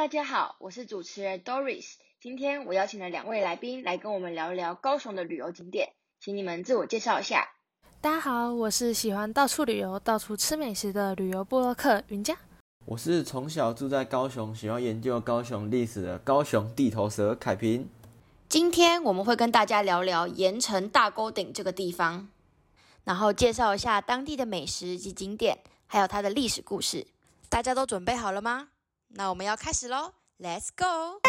大家好，我是主持人 Doris。今天我邀请了两位来宾来跟我们聊一聊高雄的旅游景点，请你们自我介绍一下。大家好，我是喜欢到处旅游、到处吃美食的旅游部落客云佳。我是从小住在高雄，喜欢研究高雄历史的高雄地头蛇凯平。今天我们会跟大家聊聊盐城大沟顶这个地方，然后介绍一下当地的美食及景点，还有它的历史故事。大家都准备好了吗？那我们要开始喽，Let's go！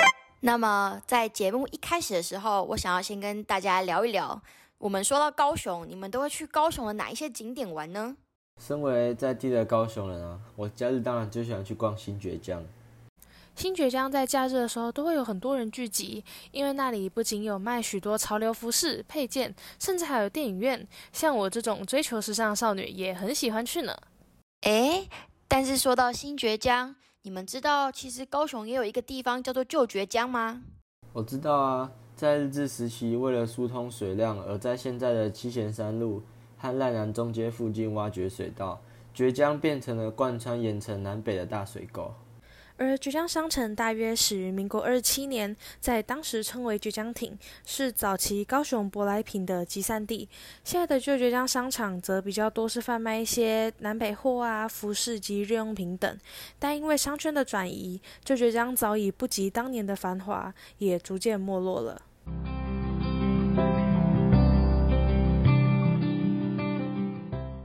那么在节目一开始的时候，我想要先跟大家聊一聊，我们说到高雄，你们都会去高雄的哪一些景点玩呢？身为在地的高雄人啊，我假日当然最喜欢去逛新爵江。新爵江在假日的时候都会有很多人聚集，因为那里不仅有卖许多潮流服饰配件，甚至还有电影院。像我这种追求时尚少女也很喜欢去呢。诶，但是说到新爵江，你们知道其实高雄也有一个地方叫做旧爵江吗？我知道啊，在日治时期为了疏通水量，而在现在的七贤山路和赖南中街附近挖掘水道，爵江变成了贯穿盐城南北的大水沟。而绝江商城大约始于民国二十七年，在当时称为绝江町，是早期高雄舶来品的集散地。现在的旧绝江商场则比较多是贩卖一些南北货啊、服饰及日用品等。但因为商圈的转移，旧绝江早已不及当年的繁华，也逐渐没落了。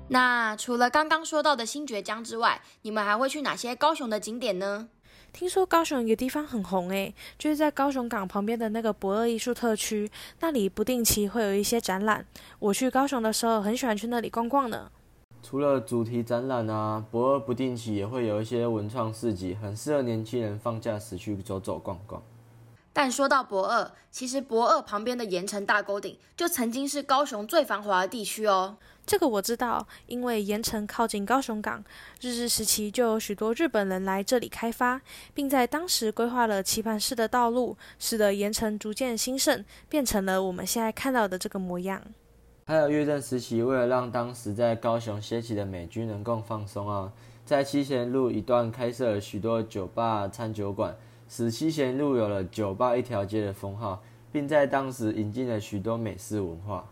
那除了刚刚说到的新爵江之外，你们还会去哪些高雄的景点呢？听说高雄有个地方很红诶，就是在高雄港旁边的那个博二艺术特区，那里不定期会有一些展览。我去高雄的时候，很喜欢去那里逛逛呢。除了主题展览啊，博二不定期也会有一些文创市集，很适合年轻人放假时去走走逛逛。但说到博二，其实博二旁边的盐城大沟顶就曾经是高雄最繁华的地区哦。这个我知道，因为盐城靠近高雄港，日治时期就有许多日本人来这里开发，并在当时规划了棋盘式的道路，使得盐城逐渐兴盛，变成了我们现在看到的这个模样。还有越战时期，为了让当时在高雄歇息的美军能够放松啊，在七贤路一段开设了许多酒吧、餐酒馆，使七贤路有了“酒吧一条街”的封号，并在当时引进了许多美式文化。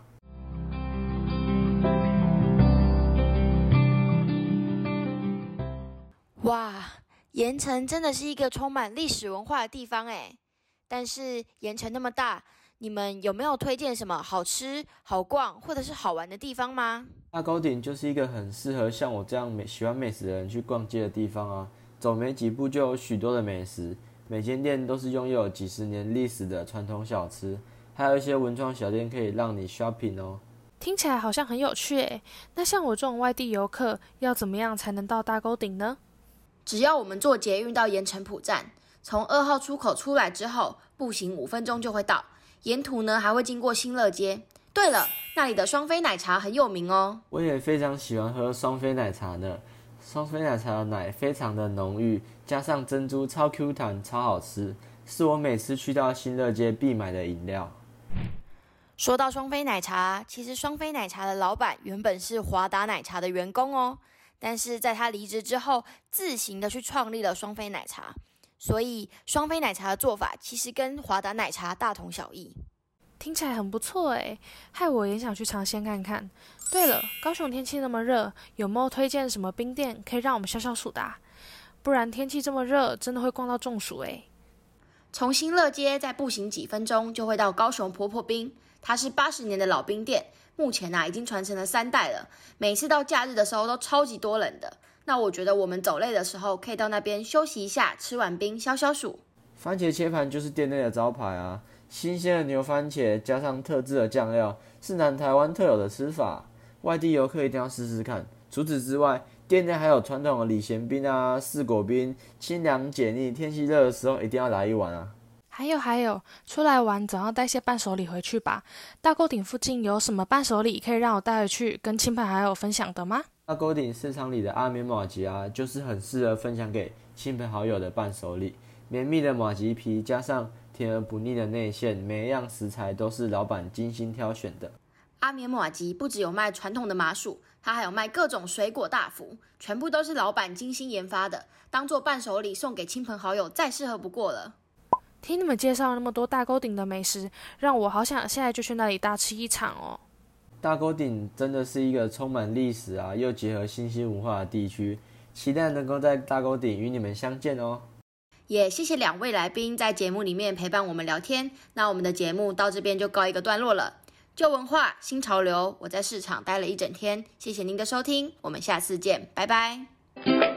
哇，盐城真的是一个充满历史文化的地方哎！但是盐城那么大，你们有没有推荐什么好吃、好逛或者是好玩的地方吗？大沟顶就是一个很适合像我这样美喜欢美食的人去逛街的地方啊！走没几步就有许多的美食，每间店都是拥有几十年历史的传统小吃，还有一些文创小店可以让你 shopping 哦。听起来好像很有趣诶。那像我这种外地游客，要怎么样才能到大沟顶呢？只要我们坐捷运到盐城埔站，从二号出口出来之后，步行五分钟就会到。沿途呢还会经过新乐街。对了，那里的双飞奶茶很有名哦。我也非常喜欢喝双飞奶茶呢。双飞奶茶的奶非常的浓郁，加上珍珠超 Q 弹，超好吃，是我每次去到新乐街必买的饮料。说到双飞奶茶，其实双飞奶茶的老板原本是华达奶茶的员工哦。但是在他离职之后，自行的去创立了双飞奶茶，所以双飞奶茶的做法其实跟华达奶茶大同小异。听起来很不错诶，害我也想去尝鲜看看。对了，高雄天气那么热，有没有推荐什么冰店可以让我们消消暑的？不然天气这么热，真的会逛到中暑诶。从新乐街再步行几分钟就会到高雄婆婆冰，它是八十年的老冰店。目前呐，已经传承了三代了。每次到假日的时候都超级多人的。那我觉得我们走累的时候，可以到那边休息一下，吃碗冰消消暑。番茄切盘就是店内的招牌啊，新鲜的牛番茄加上特制的酱料，是南台湾特有的吃法。外地游客一定要试试看。除此之外，店内还有传统的李贤冰啊、四果冰，清凉解腻，天气热的时候一定要来一碗啊。还有还有，出来玩总要带些伴手礼回去吧。大沟顶附近有什么伴手礼可以让我带回去跟亲朋好友分享的吗？大沟顶市场里的阿绵马吉啊，就是很适合分享给亲朋好友的伴手礼。绵密的马吉皮加上甜而不腻的内馅，每一样食材都是老板精心挑选的。阿棉马吉不只有卖传统的麻薯，它还有卖各种水果大福，全部都是老板精心研发的，当做伴手礼送给亲朋好友，再适合不过了。听你们介绍那么多大沟顶的美食，让我好想现在就去那里大吃一场哦。大沟顶真的是一个充满历史啊，又结合新兴文化的地区，期待能够在大沟顶与你们相见哦。也谢谢两位来宾在节目里面陪伴我们聊天。那我们的节目到这边就告一个段落了。旧文化新潮流，我在市场待了一整天，谢谢您的收听，我们下次见，拜拜。